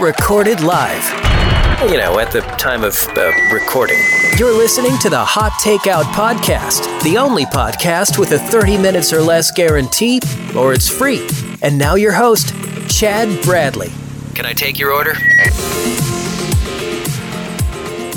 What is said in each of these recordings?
Recorded live. You know, at the time of uh, recording. You're listening to the Hot Takeout Podcast, the only podcast with a 30 minutes or less guarantee, or it's free. And now your host, Chad Bradley. Can I take your order?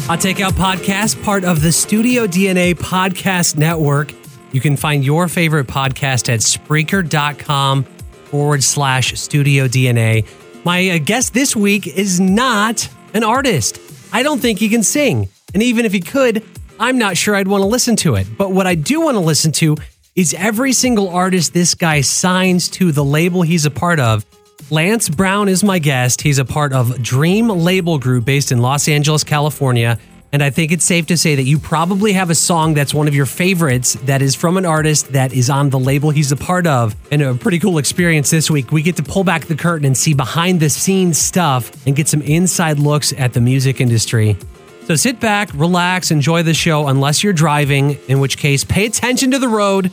Hot Takeout Podcast, part of the Studio DNA Podcast Network. You can find your favorite podcast at Spreaker.com forward slash Studio DNA. My uh, guest this week is not an artist. I don't think he can sing. And even if he could, I'm not sure I'd want to listen to it. But what I do want to listen to is every single artist this guy signs to the label he's a part of. Lance Brown is my guest. He's a part of Dream Label Group based in Los Angeles, California. And I think it's safe to say that you probably have a song that's one of your favorites that is from an artist that is on the label he's a part of. And a pretty cool experience this week. We get to pull back the curtain and see behind the scenes stuff and get some inside looks at the music industry. So sit back, relax, enjoy the show, unless you're driving, in which case, pay attention to the road,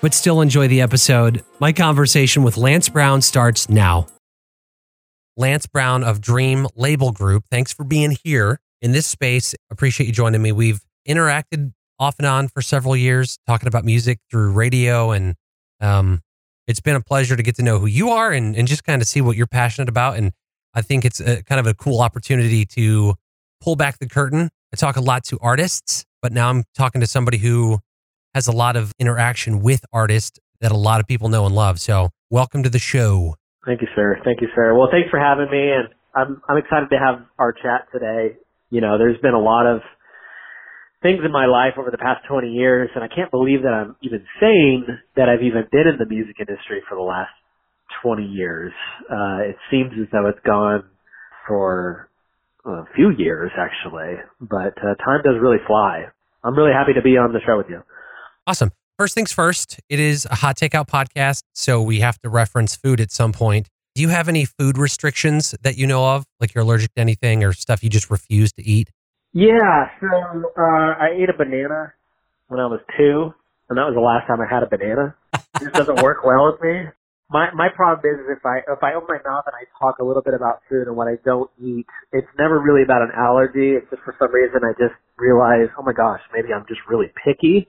but still enjoy the episode. My conversation with Lance Brown starts now. Lance Brown of Dream Label Group, thanks for being here in this space. Appreciate you joining me. We've interacted off and on for several years, talking about music through radio, and um, it's been a pleasure to get to know who you are and, and just kind of see what you're passionate about. And I think it's a, kind of a cool opportunity to pull back the curtain. I talk a lot to artists, but now I'm talking to somebody who has a lot of interaction with artists that a lot of people know and love. So, welcome to the show. Thank you, sir. Thank you, sir. Well, thanks for having me, and I'm I'm excited to have our chat today. You know, there's been a lot of things in my life over the past 20 years, and I can't believe that I'm even saying that I've even been in the music industry for the last 20 years. Uh, it seems as though it's gone for a few years, actually, but uh, time does really fly. I'm really happy to be on the show with you. Awesome. First things first, it is a hot takeout podcast, so we have to reference food at some point. Do you have any food restrictions that you know of? Like you're allergic to anything or stuff you just refuse to eat? Yeah, so uh, I ate a banana when I was two, and that was the last time I had a banana. It just doesn't work well with me. My my problem is if I if I open my mouth and I talk a little bit about food and what I don't eat, it's never really about an allergy. It's just for some reason I just realize, oh my gosh, maybe I'm just really picky.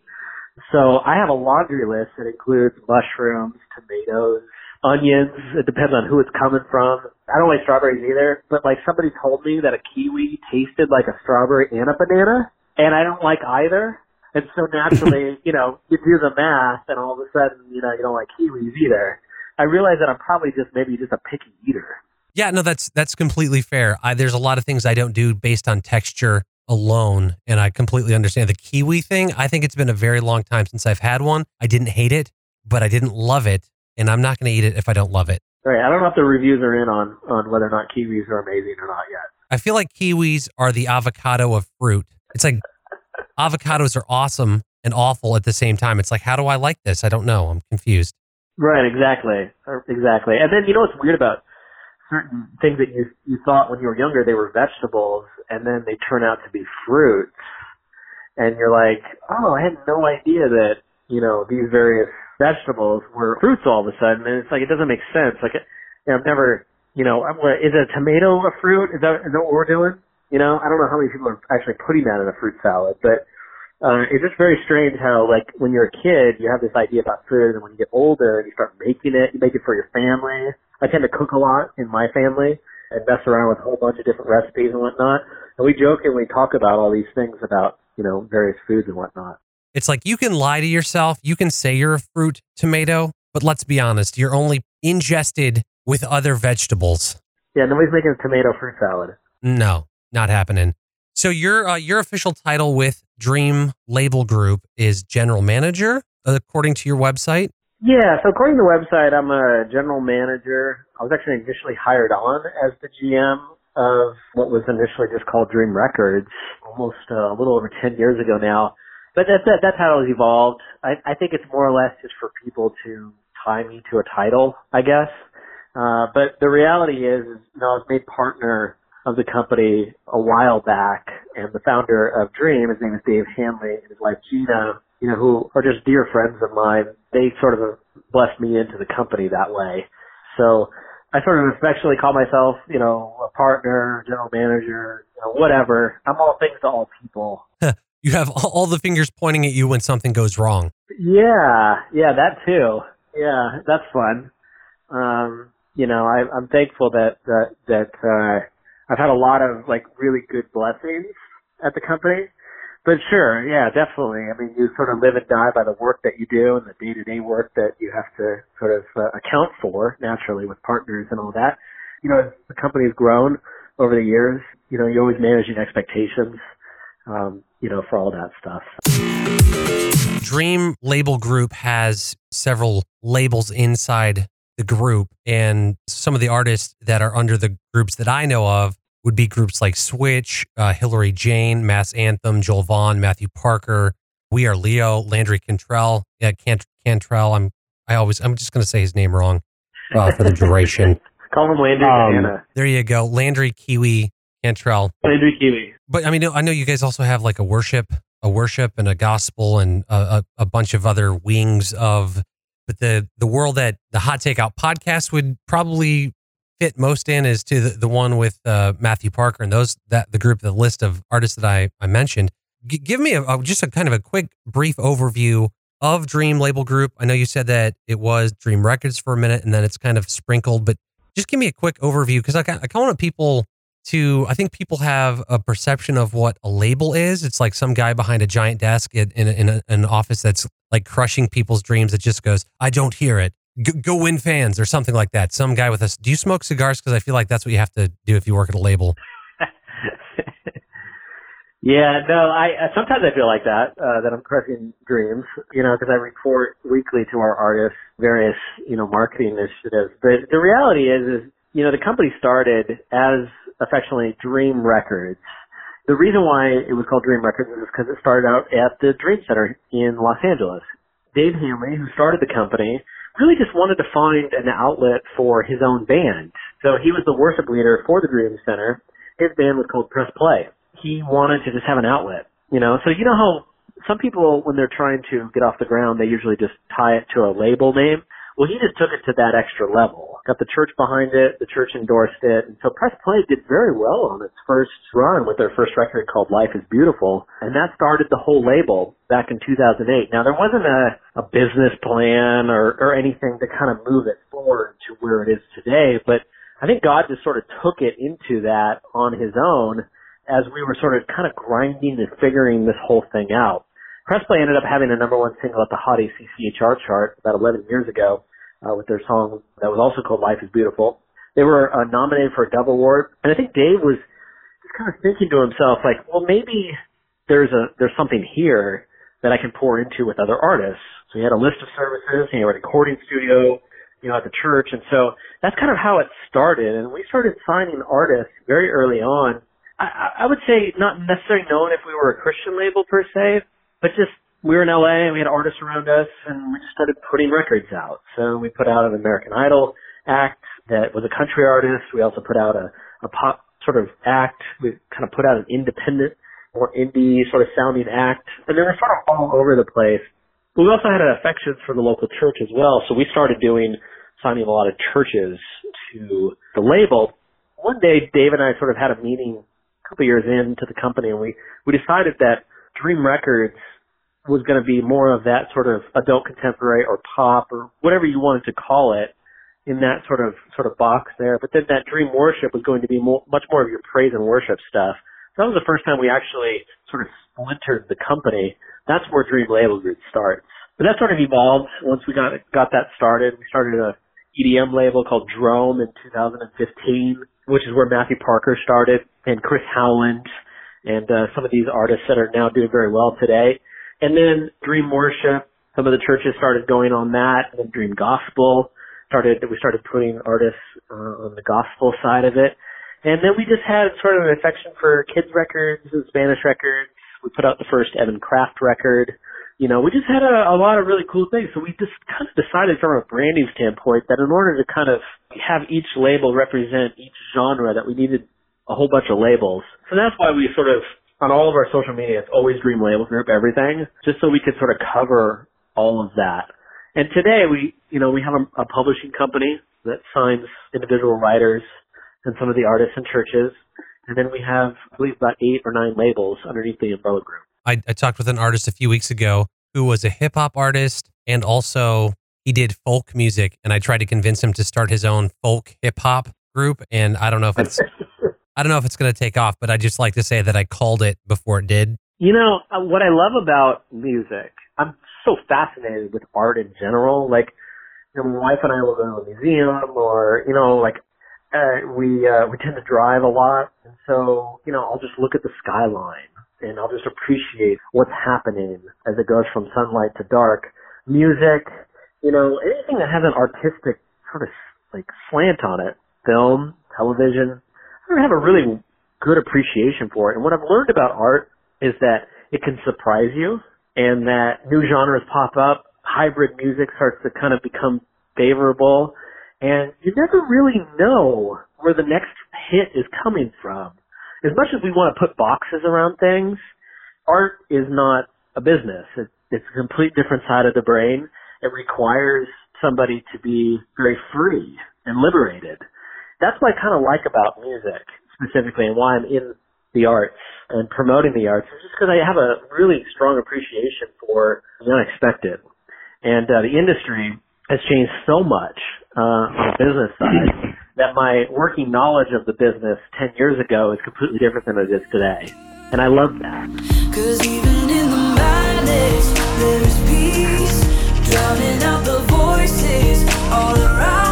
So I have a laundry list that includes mushrooms, tomatoes, onions. It depends on who it's coming from. I don't like strawberries either, but like somebody told me that a kiwi tasted like a strawberry and a banana, and I don't like either. And so naturally, you know, you do the math, and all of a sudden, you know, you don't like kiwis either. I realize that I'm probably just maybe just a picky eater. Yeah, no, that's that's completely fair. I, there's a lot of things I don't do based on texture alone, and I completely understand the kiwi thing. I think it's been a very long time since I've had one. I didn't hate it, but I didn't love it, and I'm not going to eat it if I don't love it. Right. I don't know if the reviews are in on on whether or not kiwis are amazing or not yet. I feel like kiwis are the avocado of fruit. It's like avocados are awesome and awful at the same time. It's like, how do I like this? I don't know. I'm confused. Right. Exactly. Uh, Exactly. And then you know what's weird about certain things that you you thought when you were younger they were vegetables, and then they turn out to be fruits, and you're like, oh, I had no idea that you know these various vegetables were fruits all of a sudden, and it's like it doesn't make sense. Like, I've never, you know, is a tomato a fruit? Is that is that what we're doing? You know, I don't know how many people are actually putting that in a fruit salad, but uh, it's just very strange how, like, when you're a kid, you have this idea about food, and when you get older and you start making it, you make it for your family. I tend to cook a lot in my family and mess around with a whole bunch of different recipes and whatnot. And we jokingly talk about all these things about, you know, various foods and whatnot. It's like you can lie to yourself. You can say you're a fruit tomato, but let's be honest, you're only ingested with other vegetables. Yeah, nobody's making a tomato fruit salad. No, not happening. So your uh, your official title with Dream Label Group is general manager, according to your website. Yeah, so according to the website, I'm a general manager. I was actually initially hired on as the GM of what was initially just called Dream Records, almost uh, a little over 10 years ago now. But that's that, that's how it's evolved. I, I think it's more or less just for people to tie me to a title, I guess. Uh, but the reality is, is, you know, I was made partner of the company a while back, and the founder of Dream, his name is Dave Hanley, and his wife Gina, you know, who are just dear friends of mine. They sort of blessed me into the company that way. So I sort of affectionately call myself, you know, a partner, general manager, you know, whatever. I'm all things to all people. you have all the fingers pointing at you when something goes wrong. Yeah, yeah, that too. Yeah, that's fun. Um, you know, I, I'm thankful that that that uh, I've had a lot of like really good blessings at the company. But sure, yeah, definitely. I mean, you sort of live and die by the work that you do and the day-to-day work that you have to sort of uh, account for naturally with partners and all that. You know, as the company's grown over the years, you know, you're always managing expectations, um, you know, for all that stuff. Dream Label Group has several labels inside the group, and some of the artists that are under the groups that I know of would be groups like Switch, uh, Hillary Jane, Mass Anthem, Joel Vaughn, Matthew Parker, We Are Leo, Landry Cantrell. Yeah, Cant- Cantrell. I'm I always I'm just going to say his name wrong uh, for the duration. Call him Landry um, There you go, Landry Kiwi Cantrell. Kiwi. But I mean, I know you guys also have like a worship, a worship, and a gospel, and a, a, a bunch of other wings of. But the the world that the Hot Takeout podcast would probably fit most in is to the, the one with uh, Matthew Parker and those that the group, the list of artists that I, I mentioned. G- give me a, a, just a kind of a quick, brief overview of Dream Label Group. I know you said that it was Dream Records for a minute and then it's kind of sprinkled, but just give me a quick overview because I, I kind of want people to. I think people have a perception of what a label is. It's like some guy behind a giant desk in, in, in a, an office that's like crushing people's dreams. It just goes, I don't hear it go win fans or something like that. Some guy with us. Do you smoke cigars? Because I feel like that's what you have to do if you work at a label. yeah, no. I sometimes I feel like that uh, that I'm crushing dreams. You know, because I report weekly to our artists various you know marketing initiatives. But the reality is, is you know the company started as affectionately Dream Records. The reason why it was called Dream Records is because it started out at the Dream Center in Los Angeles. Dave Hanley, who started the company, really just wanted to find an outlet for his own band. So he was the worship leader for the Dream Center. His band was called Press Play. He wanted to just have an outlet, you know. So you know how some people, when they're trying to get off the ground, they usually just tie it to a label name. Well, he just took it to that extra level. Got the church behind it. The church endorsed it. And so Press Play did very well on its first run with their first record called Life is Beautiful. And that started the whole label back in 2008. Now, there wasn't a, a business plan or, or anything to kind of move it forward to where it is today. But I think God just sort of took it into that on his own as we were sort of kind of grinding and figuring this whole thing out. Press Play ended up having a number one single at the Hot AC/CHR chart about 11 years ago uh, with their song that was also called Life is Beautiful. They were uh, nominated for a Dove Award, and I think Dave was just kind of thinking to himself, like, well, maybe there's a there's something here that I can pour into with other artists. So he had a list of services, he had a recording studio, you know, at the church, and so that's kind of how it started. And we started signing artists very early on. I, I would say not necessarily known if we were a Christian label per se, but just we were in LA and we had artists around us and we just started putting records out. So we put out an American Idol act that was a country artist. We also put out a, a pop sort of act. We kind of put out an independent, more indie sort of sounding act. And they were sort of all over the place. But we also had an affection for the local church as well. So we started doing, signing a lot of churches to the label. One day, Dave and I sort of had a meeting a couple years into the company and we, we decided that Dream Records was going to be more of that sort of adult contemporary or pop or whatever you wanted to call it in that sort of sort of box there. But then that dream worship was going to be more, much more of your praise and worship stuff. So that was the first time we actually sort of splintered the company. That's where Dream Label Group starts. But that sort of evolved once we got got that started. We started a EDM label called Drome in 2015, which is where Matthew Parker started and Chris Howland and uh, some of these artists that are now doing very well today. And then Dream Worship some of the churches started going on that, and then Dream Gospel started. We started putting artists uh, on the gospel side of it, and then we just had sort of an affection for kids records and Spanish records. We put out the first Evan Craft record. You know, we just had a, a lot of really cool things. So we just kind of decided from a branding standpoint that in order to kind of have each label represent each genre that we needed a whole bunch of labels. So that's why we sort of, on all of our social media, it's always Dream Label Group, everything, just so we could sort of cover all of that. And today we, you know, we have a, a publishing company that signs individual writers and some of the artists and churches. And then we have, I believe, about eight or nine labels underneath the umbrella group. I, I talked with an artist a few weeks ago who was a hip hop artist and also he did folk music. And I tried to convince him to start his own folk hip hop group. And I don't know if it's, I don't know if it's going to take off, but I just like to say that I called it before it did. You know, uh, what I love about music, I'm so fascinated with art in general. Like, you know, my wife and I will go to a museum or, you know, like uh, we uh, we tend to drive a lot, and so you know I'll just look at the skyline and I'll just appreciate what's happening as it goes from sunlight to dark. Music, you know, anything that has an artistic sort of like slant on it, film, television, I have a really good appreciation for it. And what I've learned about art is that it can surprise you and that new genres pop up, hybrid music starts to kind of become favorable and you never really know where the next hit is coming from. As much as we want to put boxes around things, art is not a business. It, it's a complete different side of the brain. It requires somebody to be very free and liberated. That's what I kind of like about music specifically and why I'm in the arts and promoting the arts is just because I have a really strong appreciation for the unexpected. And uh, the industry has changed so much uh, on the business side that my working knowledge of the business 10 years ago is completely different than it is today. And I love that. Cause even in the madness, there is peace, drowning out the voices all around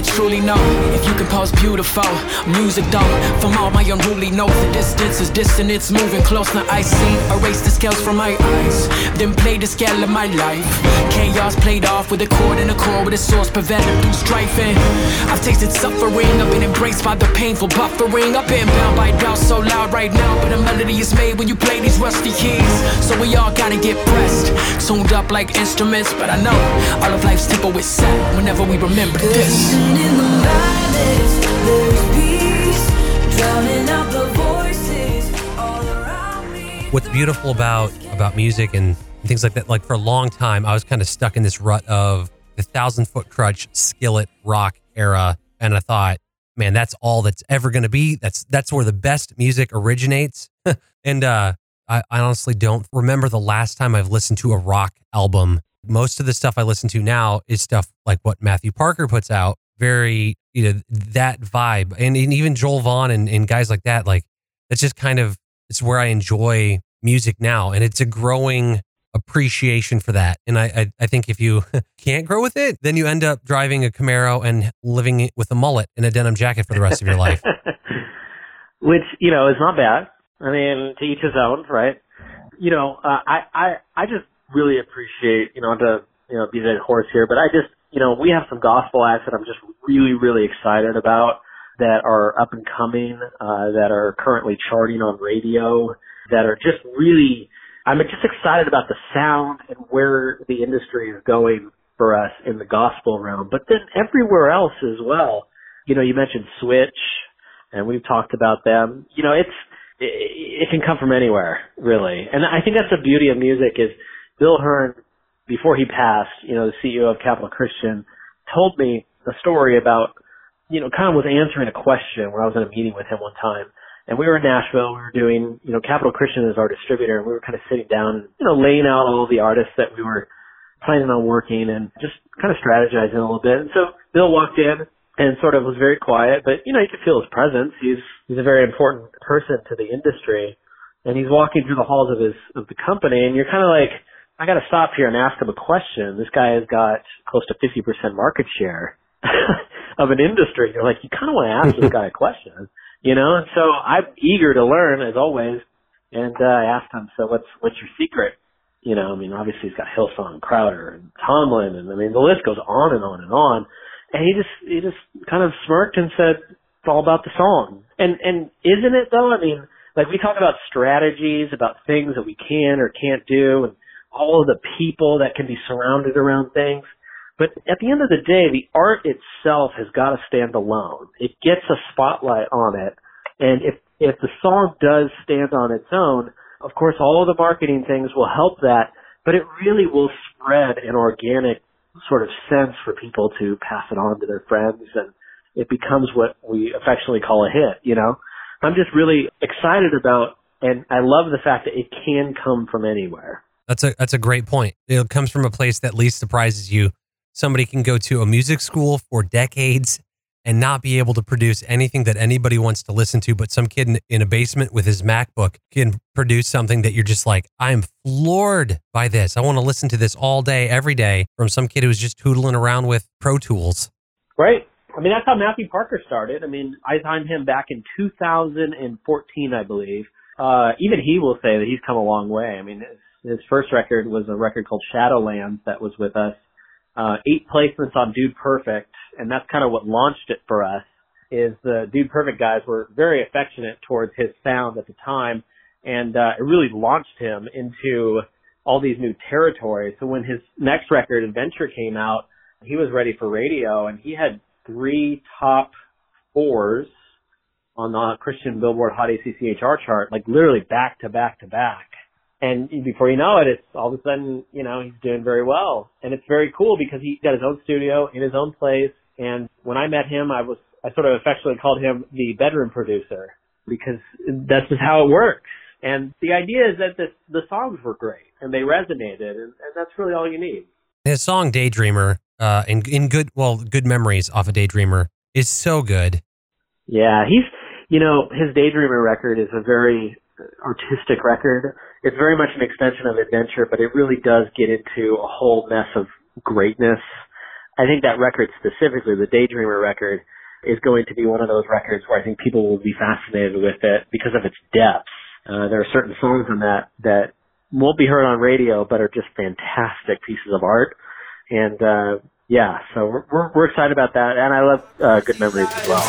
truly know if you compose beautiful music though. From all my unruly notes the distance is distant it's moving close. Now I see erase the scales from my eyes then play the scale of my life. Chaos played off with a chord and a chord with a source prevented through strifing. I've tasted suffering I've been embraced by the painful buffering. I've been bound by doubt so loud right now but a melody is made when you play these rusty keys. So we all gotta get pressed tuned up like instruments. But I know all of life's tempo is set whenever we remember this What's beautiful about about music and things like that, like for a long time, I was kind of stuck in this rut of the Thousand Foot Krutch skillet rock era, and I thought, man, that's all that's ever going to be. That's that's where the best music originates. and uh, I, I honestly don't remember the last time I've listened to a rock album. Most of the stuff I listen to now is stuff like what Matthew Parker puts out, very you know that vibe. And, and even joel vaughn and, and guys like that like that's just kind of it's where i enjoy music now. And it's a growing appreciation for that. And i i, I think if you can't grow with it then you end up driving a camaro and living with a mullet and a denim jacket for the rest of your life. Which you know is not bad. I mean to each his own right? You know uh, i i i just really appreciate you know to you know be the horse here but i just you know, we have some gospel acts that I'm just really, really excited about that are up and coming, uh, that are currently charting on radio, that are just really, I'm just excited about the sound and where the industry is going for us in the gospel realm, but then everywhere else as well. You know, you mentioned Switch, and we've talked about them. You know, it's, it, it can come from anywhere, really. And I think that's the beauty of music is Bill Hearn before he passed, you know, the CEO of Capitol Christian told me a story about, you know, kind of was answering a question where I was in a meeting with him one time. And we were in Nashville. We were doing, you know, Capitol Christian is our distributor, and we were kind of sitting down, you know, laying out all the artists that we were planning on working and just kind of strategizing a little bit. And so Bill walked in, and sort of was very quiet, but you know, you could feel his presence. He's he's a very important person to the industry. And he's walking through the halls of his of the company and you're kinda like, I gotta stop here and ask him a question. This guy has got close to fifty percent market share of an industry. You're like, you kinda wanna ask this guy a question. You know, and so I'm eager to learn as always. And uh, I asked him, so what's what's your secret? You know, I mean, obviously he's got Hillsong, Crowder, and Tomlin, and I mean the list goes on and on and on. And he just he just kind of smirked and said, "It's all about the song." And and isn't it though? I mean, like we talk about strategies, about things that we can or can't do, and all of the people that can be surrounded around things. But at the end of the day, the art itself has got to stand alone. It gets a spotlight on it, and if if the song does stand on its own, of course, all of the marketing things will help that, but it really will spread an organic sort of sense for people to pass it on to their friends and it becomes what we affectionately call a hit, you know? I'm just really excited about and I love the fact that it can come from anywhere. That's a that's a great point. It comes from a place that least surprises you. Somebody can go to a music school for decades and not be able to produce anything that anybody wants to listen to, but some kid in, in a basement with his MacBook can produce something that you're just like, I'm floored by this. I want to listen to this all day, every day from some kid who's just tootling around with Pro Tools. Right. I mean, that's how Matthew Parker started. I mean, I signed him back in 2014, I believe. Uh, even he will say that he's come a long way. I mean, his, first record was a record called Shadowlands that was with us. Uh, eight placements on Dude Perfect, and that's kind of what launched it for us. Is the Dude Perfect guys were very affectionate towards his sound at the time, and uh, it really launched him into all these new territories. So when his next record, Adventure, came out, he was ready for radio, and he had three top fours on the Christian Billboard Hot AC/CHR chart, like literally back to back to back. And before you know it, it's all of a sudden, you know, he's doing very well. And it's very cool because he got his own studio in his own place. And when I met him, I was, I sort of affectionately called him the bedroom producer because that's just how it works. And the idea is that the, the songs were great and they resonated and, and that's really all you need. His song Daydreamer, uh, in, in good, well, good memories off of Daydreamer is so good. Yeah, he's, you know, his Daydreamer record is a very artistic record. It's very much an extension of Adventure, but it really does get into a whole mess of greatness. I think that record specifically, the Daydreamer record, is going to be one of those records where I think people will be fascinated with it because of its depth. Uh, there are certain songs on that that won't be heard on radio, but are just fantastic pieces of art. And uh, yeah, so we're, we're, we're excited about that, and I love uh, Good Memories as well.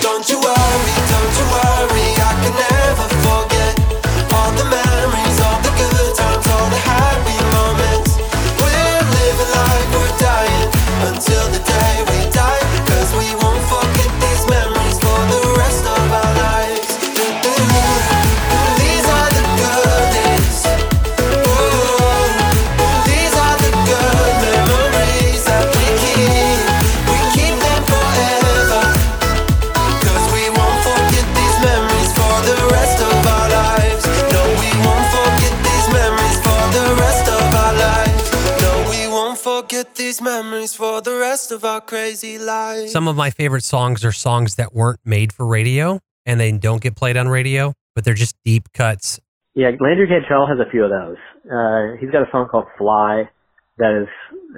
The rest of our crazy lives. Some of my favorite songs are songs that weren't made for radio and they don't get played on radio, but they're just deep cuts. Yeah, Landry Cantrell has a few of those. Uh, he's got a song called Fly that is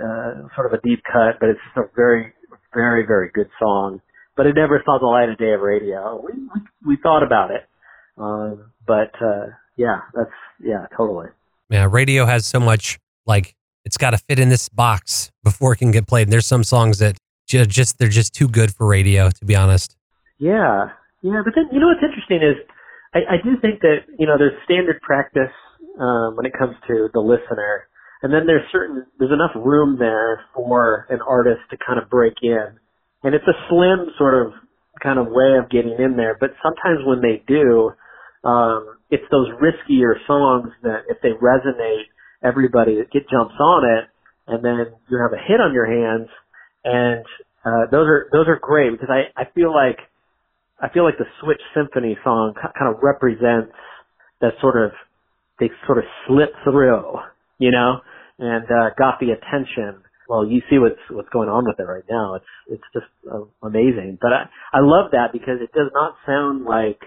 uh, sort of a deep cut, but it's a very, very, very good song. But it never saw the light of day of radio. We we, we thought about it, um, but uh, yeah, that's yeah, totally. Yeah, radio has so much like it's got to fit in this box before it can get played. And there's some songs that just they're just too good for radio, to be honest. Yeah, yeah, but then you know what's interesting is I, I do think that you know there's standard practice um, when it comes to the listener, and then there's certain there's enough room there for an artist to kind of break in, and it's a slim sort of kind of way of getting in there. But sometimes when they do, um, it's those riskier songs that if they resonate, everybody get jumps on it, and then you have a hit on your hands, and uh, those are those are great because I I feel like I feel like the Switch Symphony song kind of represents that sort of they sort of slipped through, you know, and uh, got the attention well, you see what's what's going on with it right now. It's it's just uh, amazing. But I I love that because it does not sound like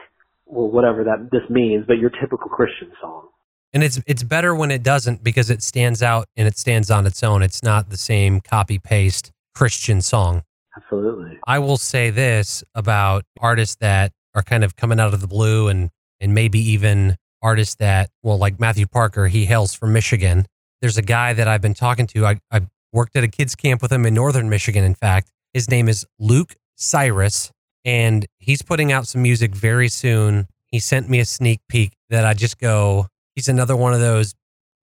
well whatever that this means, but your typical Christian song. And it's it's better when it doesn't because it stands out and it stands on its own. It's not the same copy paste Christian song. Absolutely. I will say this about artists that are kind of coming out of the blue and and maybe even artists that well like Matthew Parker, he hails from Michigan. There's a guy that I've been talking to. I I worked at a kids camp with him in northern Michigan in fact. His name is Luke Cyrus and he's putting out some music very soon. He sent me a sneak peek that I just go he's another one of those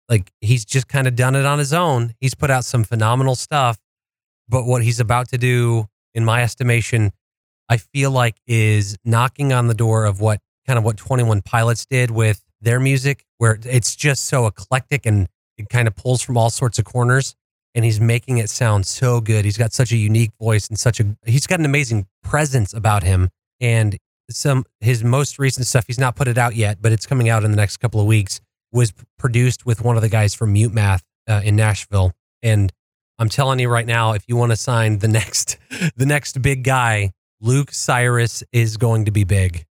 like he's just kind of done it on his own. He's put out some phenomenal stuff but what he's about to do, in my estimation, I feel like is knocking on the door of what kind of what 21 Pilots did with their music, where it's just so eclectic and it kind of pulls from all sorts of corners. And he's making it sound so good. He's got such a unique voice and such a, he's got an amazing presence about him. And some, his most recent stuff, he's not put it out yet, but it's coming out in the next couple of weeks, was produced with one of the guys from Mute Math uh, in Nashville. And I'm telling you right now, if you want to sign the next the next big guy, Luke Cyrus is going to be big.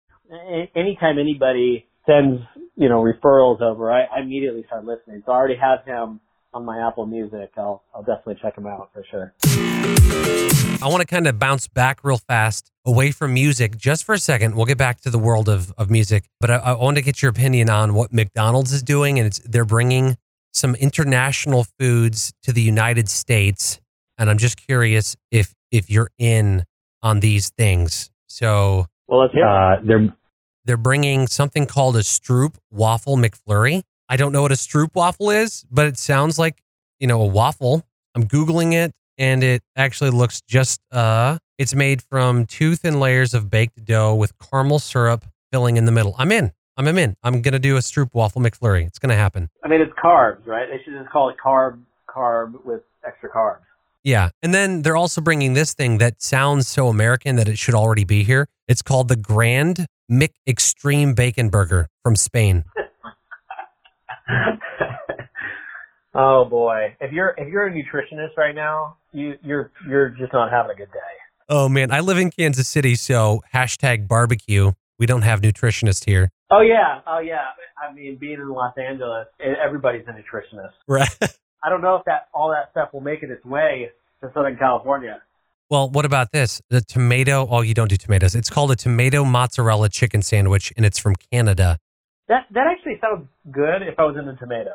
Anytime anybody sends you know referrals over, I, I immediately start listening. So I already have him on my Apple Music. I'll I'll definitely check them out for sure. I want to kind of bounce back real fast away from music just for a second. We'll get back to the world of, of music, but I, I want to get your opinion on what McDonald's is doing, and it's they're bringing some international foods to the United States, and I'm just curious if if you're in on these things. So Well, let's hear. Uh, they're they're bringing something called a Stroop Waffle McFlurry. I don't know what a Stroopwafel is, but it sounds like you know a waffle. I'm googling it, and it actually looks just uh. It's made from two thin layers of baked dough with caramel syrup filling in the middle. I'm in. I'm in. I'm gonna do a Stroopwafel McFlurry. It's gonna happen. I mean, it's carbs, right? They should just call it carb carb with extra carbs. Yeah. And then they're also bringing this thing that sounds so American that it should already be here. It's called the Grand Mick Extreme Bacon Burger from Spain. oh boy, if you're if you're a nutritionist right now, you you're you're just not having a good day. Oh man, I live in Kansas City, so hashtag barbecue. We don't have nutritionists here. Oh yeah, oh yeah. I mean, being in Los Angeles, everybody's a nutritionist. Right. I don't know if that all that stuff will make it its way to Southern California. Well, what about this? The tomato. Oh, you don't do tomatoes. It's called a tomato mozzarella chicken sandwich, and it's from Canada. That that actually sounds good if I was into tomatoes.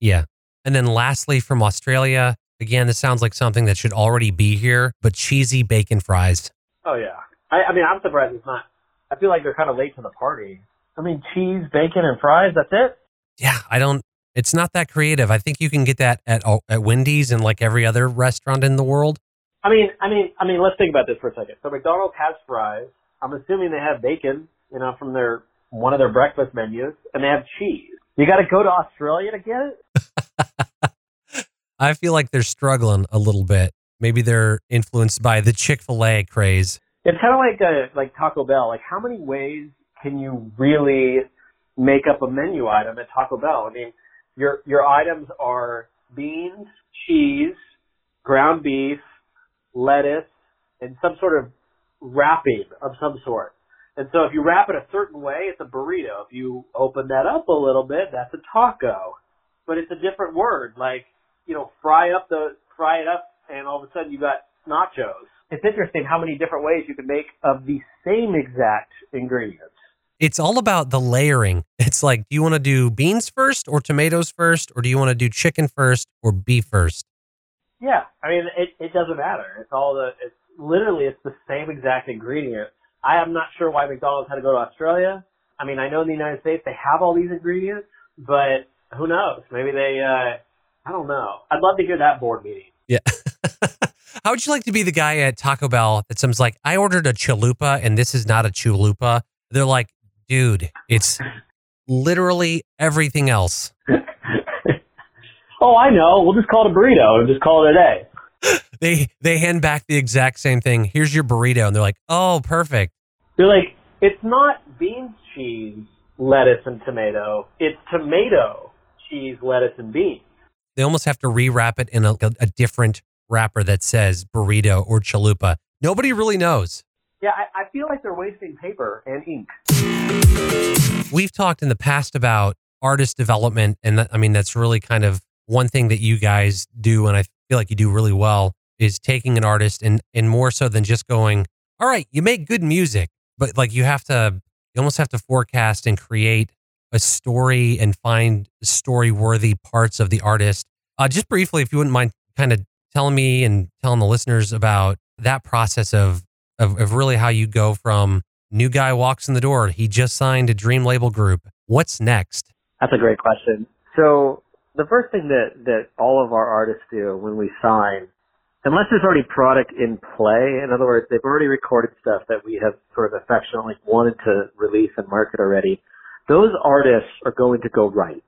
Yeah. And then lastly, from Australia, again, this sounds like something that should already be here, but cheesy bacon fries. Oh yeah. I, I mean, I'm surprised it's not. I feel like they're kind of late to the party. I mean, cheese, bacon, and fries. That's it. Yeah, I don't. It's not that creative. I think you can get that at at Wendy's and like every other restaurant in the world. I mean, I mean, I mean. Let's think about this for a second. So McDonald's has fries. I'm assuming they have bacon, you know, from their one of their breakfast menus, and they have cheese. You got to go to Australia to get it. I feel like they're struggling a little bit. Maybe they're influenced by the Chick Fil A craze. It's kind of like uh like Taco Bell. Like, how many ways can you really make up a menu item at Taco Bell? I mean, your your items are beans, cheese, ground beef, lettuce, and some sort of wrapping of some sort. And so if you wrap it a certain way, it's a burrito. If you open that up a little bit, that's a taco. But it's a different word. Like, you know, fry up the fry it up and all of a sudden you got nachos. It's interesting how many different ways you can make of the same exact ingredients. It's all about the layering. It's like, do you want to do beans first or tomatoes first, or do you want to do chicken first or beef first? Yeah, I mean, it, it doesn't matter. It's all the, it's literally, it's the same exact ingredient. I am not sure why McDonald's had to go to Australia. I mean, I know in the United States they have all these ingredients, but who knows? Maybe they, uh, I don't know. I'd love to hear that board meeting. Yeah. How would you like to be the guy at Taco Bell that someone's like, I ordered a chalupa and this is not a chalupa? They're like, dude, it's literally everything else. oh, I know. We'll just call it a burrito and just call it a day. They they hand back the exact same thing. Here's your burrito, and they're like, "Oh, perfect." They're like, it's not beans, cheese, lettuce, and tomato. It's tomato, cheese, lettuce, and beans. They almost have to rewrap it in a, a different wrapper that says burrito or chalupa. Nobody really knows. Yeah, I, I feel like they're wasting paper and ink. We've talked in the past about artist development, and that, I mean that's really kind of one thing that you guys do, and I feel like you do really well is taking an artist and and more so than just going, all right, you make good music, but like you have to, you almost have to forecast and create a story and find story worthy parts of the artist. Uh, just briefly, if you wouldn't mind, kind of telling me and telling the listeners about that process of of, of really how you go from new guy walks in the door, he just signed a dream label group. What's next? That's a great question. So the first thing that, that all of our artists do when we sign, unless there's already product in play, in other words, they've already recorded stuff that we have sort of affectionately wanted to release and market already, those artists are going to go right.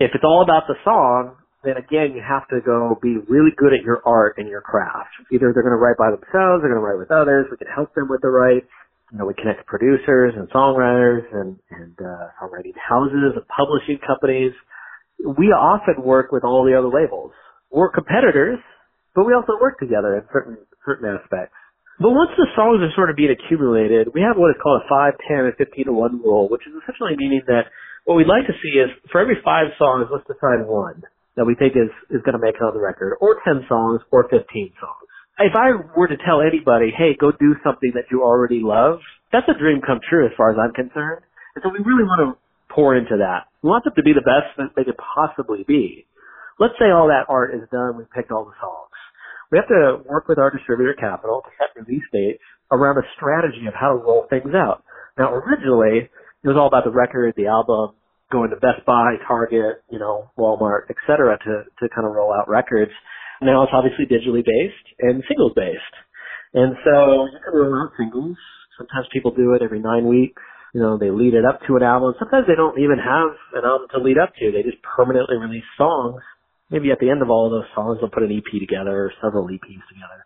If it's all about the song, then again, you have to go be really good at your art and your craft. Either they're going to write by themselves, they're going to write with others, we can help them with the rights, you know, we connect producers and songwriters and, and, uh, songwriting houses and publishing companies. We often work with all the other labels. We're competitors, but we also work together in certain, certain aspects. But once the songs are sort of being accumulated, we have what is called a 5, 10, and 15 to 1 rule, which is essentially meaning that what we'd like to see is for every five songs, let's decide one that we think is, is going to make it on the record, or 10 songs, or 15 songs if I were to tell anybody, hey, go do something that you already love, that's a dream come true as far as I'm concerned. And so we really want to pour into that. We want them to be the best that they could possibly be. Let's say all that art is done, we picked all the songs. We have to work with our distributor Capitol to set release dates around a strategy of how to roll things out. Now originally, it was all about the record, the album, going to Best Buy, Target, you know, Walmart, et cetera, to, to kind of roll out records. Now it's obviously digitally based and singles based. And so you can roll out singles. Sometimes people do it every nine weeks. You know, they lead it up to an album. Sometimes they don't even have an album to lead up to. They just permanently release songs. Maybe at the end of all those songs, they'll put an EP together or several EPs together.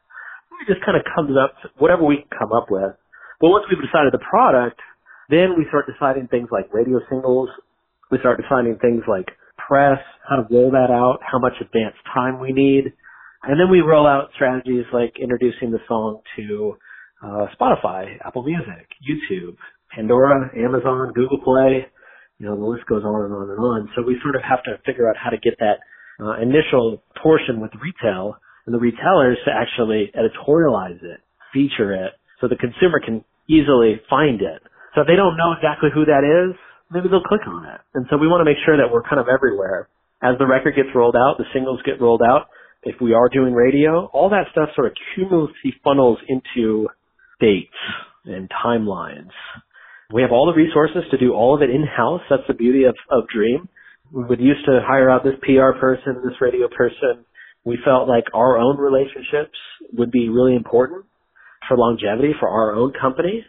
It just kind of comes up, whatever we come up with. But once we've decided the product, then we start deciding things like radio singles. We start deciding things like press, how to roll that out, how much advance time we need. And then we roll out strategies like introducing the song to uh, Spotify, Apple Music, YouTube, Pandora, Amazon, Google Play. You know, the list goes on and on and on. So we sort of have to figure out how to get that uh, initial portion with retail and the retailers to actually editorialize it, feature it, so the consumer can easily find it. So if they don't know exactly who that is, maybe they'll click on it. And so we want to make sure that we're kind of everywhere. As the record gets rolled out, the singles get rolled out, if we are doing radio, all that stuff sort of cumulatively funnels into dates and timelines. We have all the resources to do all of it in-house. That's the beauty of, of Dream. We would used to hire out this PR person, this radio person. We felt like our own relationships would be really important for longevity for our own company.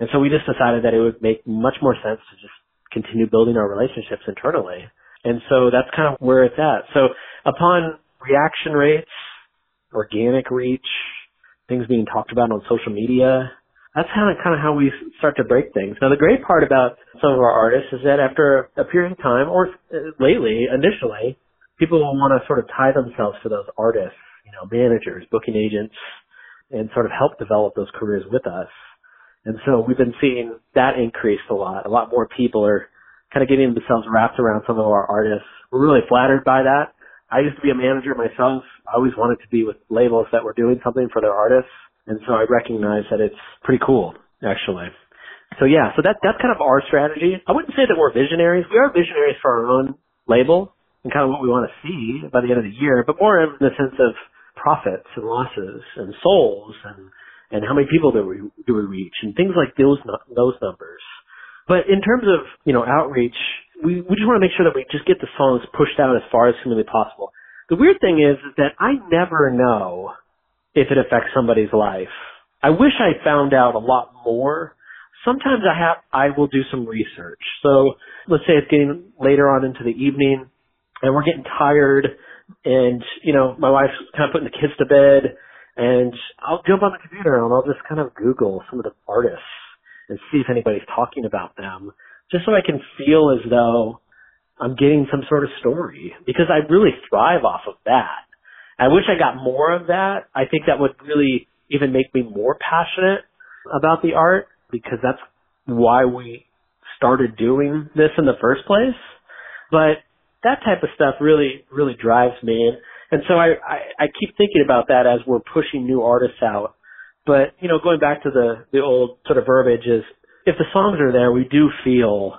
And so we just decided that it would make much more sense to just continue building our relationships internally. And so that's kind of where it's at. So upon reaction rates, organic reach, things being talked about on social media. That's kind of kind of how we start to break things. Now, the great part about some of our artists is that after a period of time, or uh, lately, initially, people will want to sort of tie themselves to those artists, you know, managers, booking agents, and sort of help develop those careers with us. And so we've been seeing that increase a lot. A lot more people are kind of getting themselves wrapped around some of our artists. We're really flattered by that. I used to be a manager myself. I always wanted to be with labels that were doing something for their artists. And so I recognize that it's pretty cool, actually. So yeah, so that, that's kind of our strategy. I wouldn't say that we're visionaries. We are visionaries for our own label and kind of what we want to see by the end of the year, but more in the sense of profits and losses and souls and, and how many people do we, do we reach and things like those, those numbers. But in terms of, you know, outreach, we, we just want to make sure that we just get the songs pushed out as far as humanly possible. The weird thing is, is that I never know if it affects somebody's life. I wish I found out a lot more. Sometimes I have, I will do some research. So let's say it's getting later on into the evening and we're getting tired and, you know, my wife's kind of putting the kids to bed and I'll jump on the computer and I'll just kind of Google some of the artists and see if anybody's talking about them just so I can feel as though I'm getting some sort of story because I really thrive off of that. I wish I got more of that. I think that would really even make me more passionate about the art because that's why we started doing this in the first place. But that type of stuff really, really drives me. And, and so I, I, I keep thinking about that as we're pushing new artists out. But, you know, going back to the, the old sort of verbiage is if the songs are there, we do feel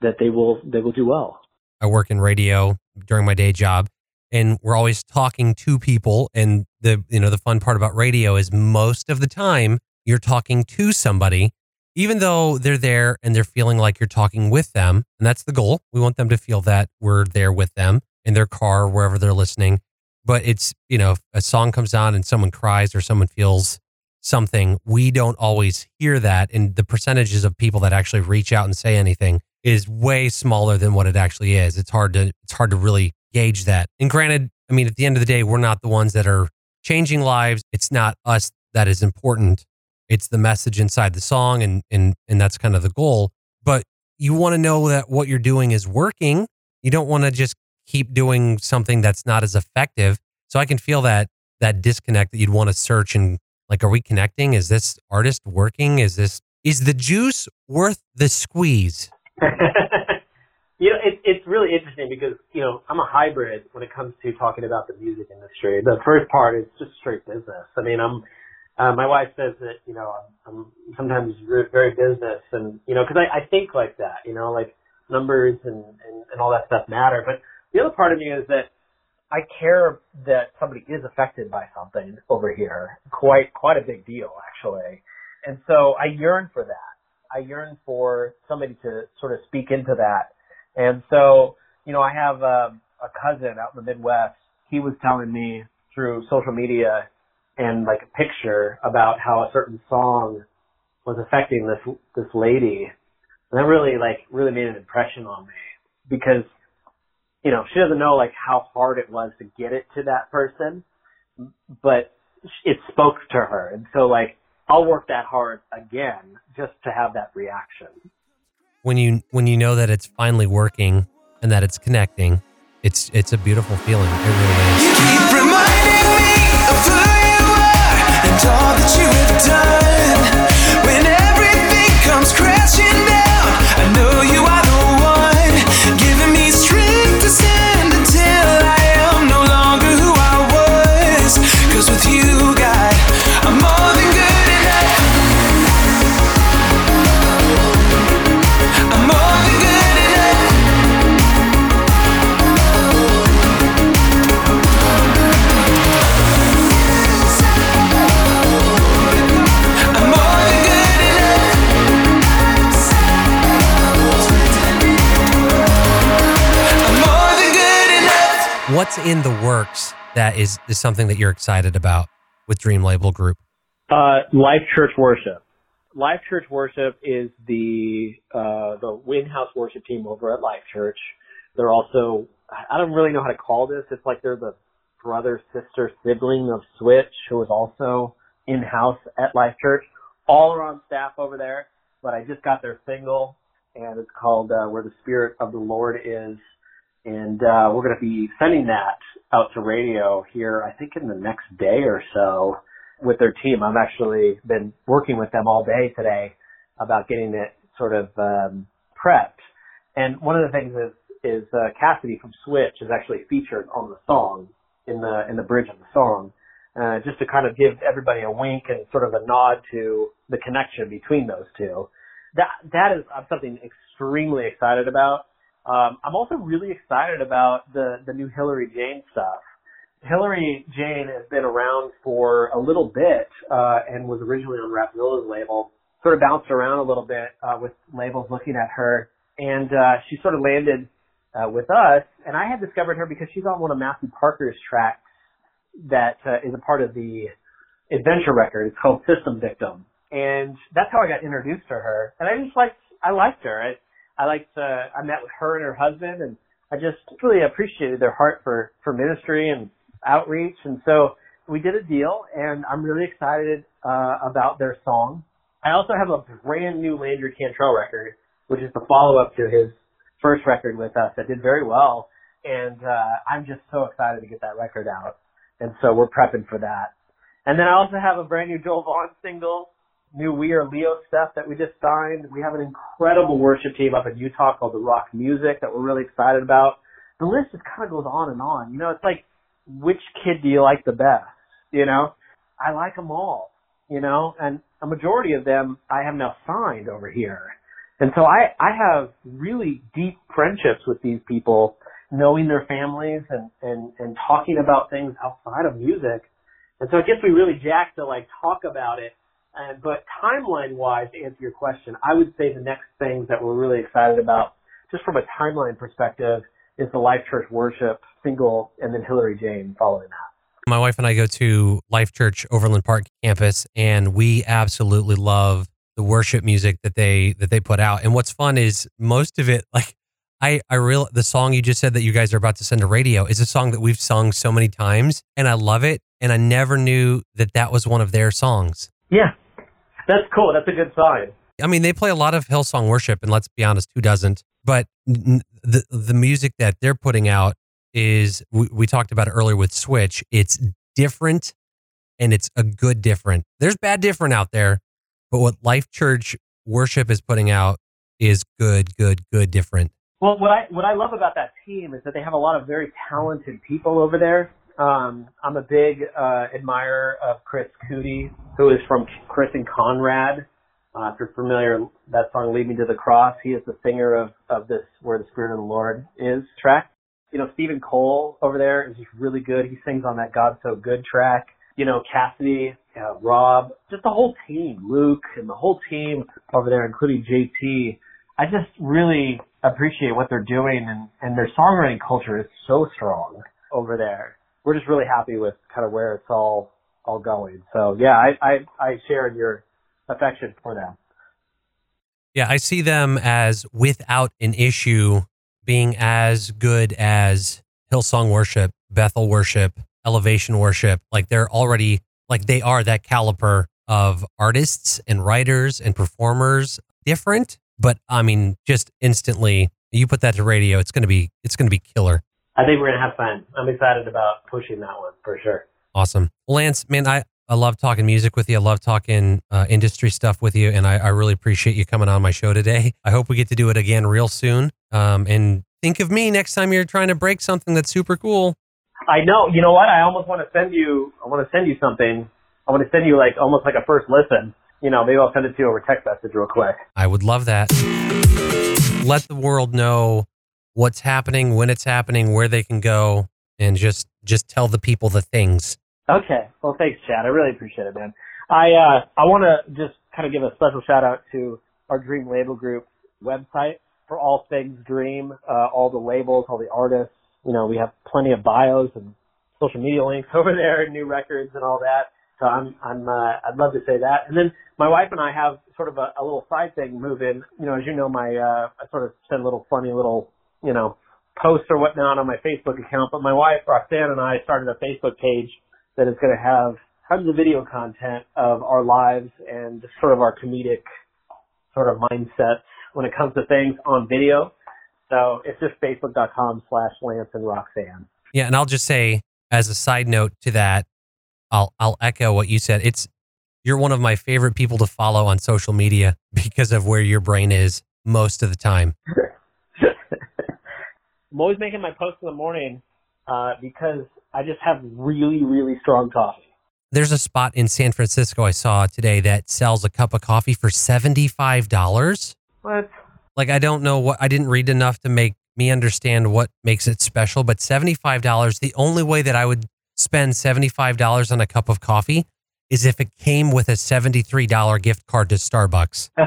that they will, they will do well. I work in radio during my day job and we're always talking to people and the you know the fun part about radio is most of the time you're talking to somebody even though they're there and they're feeling like you're talking with them and that's the goal. We want them to feel that we're there with them in their car wherever they're listening. But it's you know a song comes on and someone cries or someone feels something we don't always hear that and the percentages of people that actually reach out and say anything is way smaller than what it actually is. It's hard to it's hard to really gauge that. And granted i mean at the end of the day we're not the ones that are changing lives. It's not us that is important. It's the message inside the song and and and that's kind of the goal. But you want to know that what you're doing is working. You don't want to just keep doing something that's not as effective. So i can feel that that disconnect that you'd want to search and like are we connecting? Is this artist working? Is this is the juice worth the squeeze you know, it, it's really interesting because, you know, I'm a hybrid when it comes to talking about the music industry. The first part is just straight business. I mean, I'm, uh, my wife says that, you know, I'm, I'm sometimes very business and, you know, cause I, I think like that, you know, like numbers and, and, and all that stuff matter. But the other part of me is that I care that somebody is affected by something over here. Quite, quite a big deal, actually. And so I yearn for that. I yearn for somebody to sort of speak into that. And so, you know, I have um, a cousin out in the Midwest. He was telling me through social media and like a picture about how a certain song was affecting this this lady, and that really like really made an impression on me because you know she doesn't know like how hard it was to get it to that person, but it spoke to her, and so like I'll work that hard again just to have that reaction. When you when you know that it's finally working and that it's connecting it's it's a beautiful feeling it really is Keep reminding me of who you are and all that you have done. What's in the works that is is something that you're excited about with dream label group Uh, Life Church Worship. Life Church Worship is the uh, the in-house worship team over at Life Church. They're also I don't really know how to call this. It's like they're the brother, sister, sibling of Switch, who is also in-house at Life Church. All are on staff over there, but I just got their single, and it's called uh, "Where the Spirit of the Lord Is." And uh, we're going to be sending that out to radio here, I think in the next day or so with their team. I've actually been working with them all day today about getting it sort of um, prepped. And one of the things is is uh, Cassidy from Switch is actually featured on the song in the in the bridge of the song, uh, just to kind of give everybody a wink and sort of a nod to the connection between those two. That that is I'm something extremely excited about. Um, I'm also really excited about the the new Hillary Jane stuff. Hillary Jane has been around for a little bit uh, and was originally on Rapzilla's label. Sort of bounced around a little bit uh, with labels looking at her, and uh, she sort of landed uh, with us. And I had discovered her because she's on one of Matthew Parker's tracks that uh, is a part of the adventure record. It's called System Victim, and that's how I got introduced to her. And I just liked I liked her. I, I liked uh, I met with her and her husband, and I just really appreciated their heart for for ministry and outreach. And so we did a deal, and I'm really excited uh, about their song. I also have a brand new Landry Cantrell record, which is the follow up to his first record with us that did very well, and uh, I'm just so excited to get that record out. and so we're prepping for that. And then I also have a brand new Joel Vaughn single, new We Are Leo stuff that we just signed. We have an incredible worship team up in Utah called the Rock Music that we're really excited about. The list just kind of goes on and on. You know, it's like, which kid do you like the best? You know, I like them all. You know, and a majority of them I have now signed over here. And so I, I have really deep friendships with these people, knowing their families and, and, and talking about things outside of music. And so I guess we really jacked to like talk about it. And, but timeline wise, to answer your question, I would say the next things that we're really excited about, just from a timeline perspective, is the Life Church Worship single and then Hillary Jane following that. My wife and I go to Life Church Overland Park campus, and we absolutely love the worship music that they that they put out. And what's fun is most of it, like I I real the song you just said that you guys are about to send to radio is a song that we've sung so many times, and I love it. And I never knew that that was one of their songs. Yeah. That's cool. That's a good sign. I mean, they play a lot of Hillsong worship, and let's be honest, who doesn't? But n- the the music that they're putting out is we, we talked about it earlier with Switch. It's different, and it's a good different. There's bad different out there, but what Life Church worship is putting out is good, good, good different. Well, what I what I love about that team is that they have a lot of very talented people over there. Um, I'm a big uh, admirer of Chris Cootie, who is from Chris and Conrad. Uh, if you're familiar, that song "Lead Me to the Cross," he is the singer of of this "Where the Spirit of the Lord Is" track. You know, Stephen Cole over there is just really good. He sings on that "God So Good" track. You know, Cassidy, uh, Rob, just the whole team, Luke, and the whole team over there, including JT. I just really appreciate what they're doing and, and their songwriting culture is so strong over there. We're just really happy with kind of where it's all all going. So yeah, I I, I share your affection for them. Yeah, I see them as without an issue being as good as Hillsong worship, Bethel worship, elevation worship. Like they're already like they are that caliper of artists and writers and performers. Different, but I mean, just instantly you put that to radio, it's gonna be it's gonna be killer. I think we're gonna have fun. I'm excited about pushing that one for sure. Awesome. Lance, man, I, I love talking music with you. I love talking uh, industry stuff with you. And I, I really appreciate you coming on my show today. I hope we get to do it again real soon. Um, and think of me next time you're trying to break something that's super cool. I know. You know what? I almost want to send you. I want to send you something. I want to send you like almost like a first listen. You know, maybe I'll send it to you over text message real quick. I would love that. Let the world know what's happening, when it's happening, where they can go, and just just tell the people the things. Okay. Well, thanks, Chad. I really appreciate it, man. I uh, I want to just kind of give a special shout out to our Dream Label Group website for all things Dream, uh, all the labels, all the artists. You know, we have plenty of bios and social media links over there, and new records and all that. So I'm I'm uh, I'd love to say that. And then my wife and I have sort of a, a little side thing moving. You know, as you know, my uh, I sort of send a little funny little you know posts or whatnot on my Facebook account. But my wife Roxanne and I started a Facebook page that is going to have tons of video content of our lives and sort of our comedic sort of mindsets when it comes to things on video. So it's just facebook.com slash Lance and Roxanne. Yeah, and I'll just say as a side note to that, I'll I'll echo what you said. It's you're one of my favorite people to follow on social media because of where your brain is most of the time. I'm always making my post in the morning uh, because I just have really, really strong coffee. There's a spot in San Francisco I saw today that sells a cup of coffee for $75. What? Like I don't know what I didn't read enough to make me understand what makes it special, but $75, the only way that I would spend $75 on a cup of coffee is if it came with a $73 gift card to Starbucks.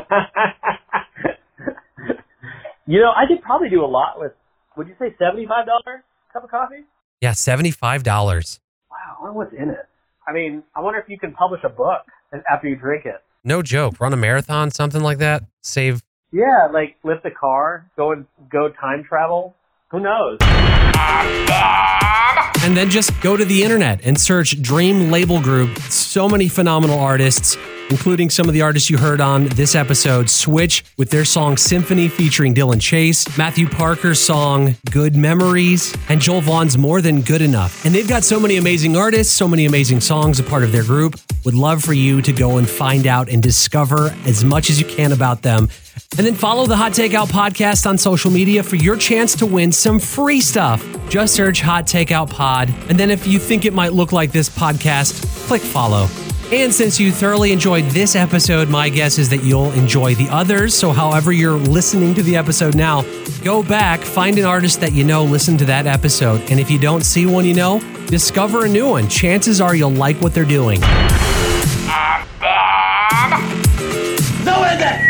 you know, I could probably do a lot with, would you say $75 cup of coffee? Yeah, $75. Wow, I wonder what's in it. I mean, I wonder if you can publish a book after you drink it. No joke. Run a marathon, something like that. Save Yeah, like lift a car, go and go time travel. Who knows? And And then just go to the internet and search Dream Label Group. So many phenomenal artists, including some of the artists you heard on this episode Switch with their song Symphony featuring Dylan Chase, Matthew Parker's song Good Memories, and Joel Vaughn's More Than Good Enough. And they've got so many amazing artists, so many amazing songs a part of their group. Would love for you to go and find out and discover as much as you can about them. And then follow the Hot Takeout podcast on social media for your chance to win some free stuff. Just search Hot Takeout Pod. And then if you think it might look like this podcast, click follow. And since you thoroughly enjoyed this episode, my guess is that you'll enjoy the others. So, however, you're listening to the episode now, go back, find an artist that you know, listen to that episode. And if you don't see one you know, discover a new one. Chances are you'll like what they're doing. Ah, Knowing that